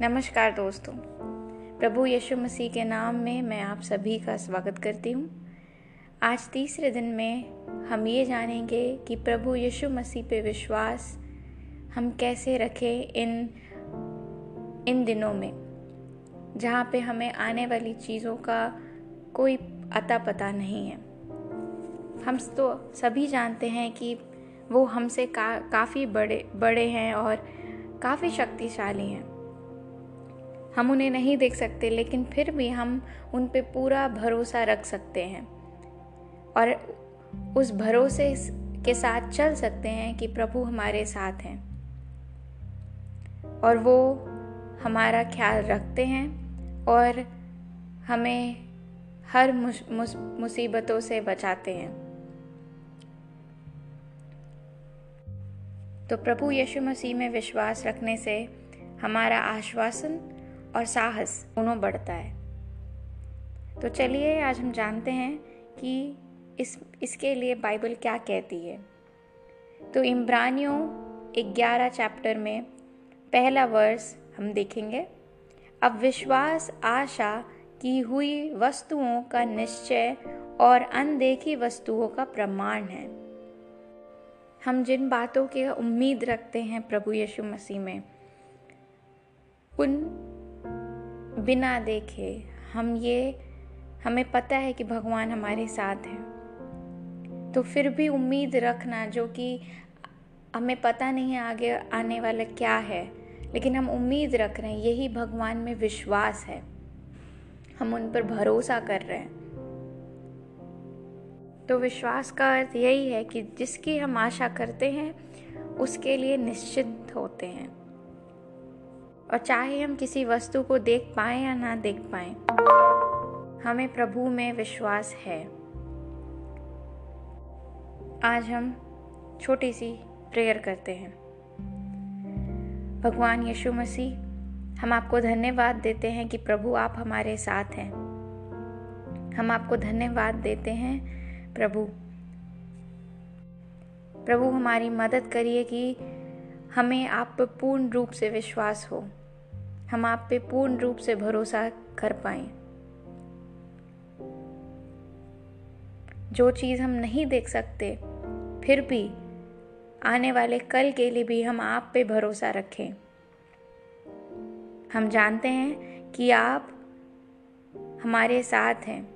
नमस्कार दोस्तों। प्रभु यीशु मसीह के नाम में मैं आप सभी का स्वागत करती हूँ। आज तीसरे दिन में हम ये जानेंगे कि प्रभु यीशु मसीह पे विश्वास हम कैसे रखें इन इन दिनों में, जहाँ पे हमें आने वाली चीज़ों का कोई अता पता नहीं है। हम तो सभी जानते हैं कि वो हमसे का, काफ़ी बड़े बड़े हैं और काफ़ी शक्तिशाली हैं। हम उन्हें नहीं देख सकते, लेकिन फिर भी हम उन पे पूरा भरोसा रख सकते हैं। और उस भरोसे के साथ चल सकते हैं कि प्रभु हमारे साथ हैं। और वो हमारा ख्याल रखते हैं और हमें हर मुसीबतों से बचाते हैं। तो प्रभु यीशु मसीह में विश्वास रखने से हमारा आश्वासन और साहस दोनों बढ़ता है। तो चलिए आज हम जानते हैं कि इस, इसके लिए बाइबल क्या कहती है। तो इम्ब्रानियों ग्यारह चैप्टर में पहला वर्स हम देखेंगे। अब विश्वास, आशा की हुई वस्तुओं का निश्चय और अनदेखी वस्तुओं का प्रमाण है। हम जिन बातों की उम्मीद रखते हैं प्रभु यीशु मसीह में, उन बिना देखे हम ये, हमें पता है कि भगवान हमारे साथ हैं। तो फिर भी उम्मीद रखना जो कि हमें पता नहीं है आगे आने वाला क्या है, लेकिन हम उम्मीद रख रहे हैं, यही भगवान में विश्वास है। हम उन पर भरोसा कर रहे हैं। तो विश्वास का अर्थ यही है कि जिसकी हम आशा करते हैं, उसके लिए निश्चित होते हैं। और चाहे हम किसी वस्तु को देख पाए या ना देख पाए, हमें प्रभु में विश्वास है। आज हम छोटी सी प्रेयर करते हैं। भगवान यीशु मसीह, हम आपको धन्यवाद देते हैं कि प्रभु आप हमारे साथ हैं। हम आपको धन्यवाद देते हैं, प्रभु। प्रभु हमारी मदद करिए कि हमें आप पर पूर्ण रूप से विश्वास हो। हम आप पे पूर्ण रूप से भरोसा कर पाए। जो चीज़ हम नहीं देख सकते, फिर भी आने वाले कल के लिए भी हम आप पे भरोसा रखें। हम जानते हैं कि आप हमारे साथ हैं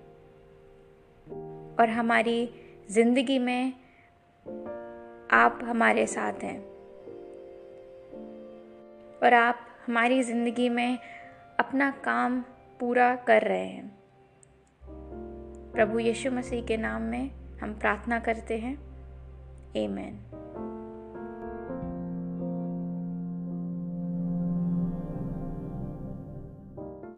और हमारी ज़िंदगी में आप हमारे साथ हैं। और आप हमारी ज़िंदगी में अपना काम पूरा कर रहे हैं। प्रभु यीशु मसीह के नाम में हम प्रार्थना करते हैं। एमेन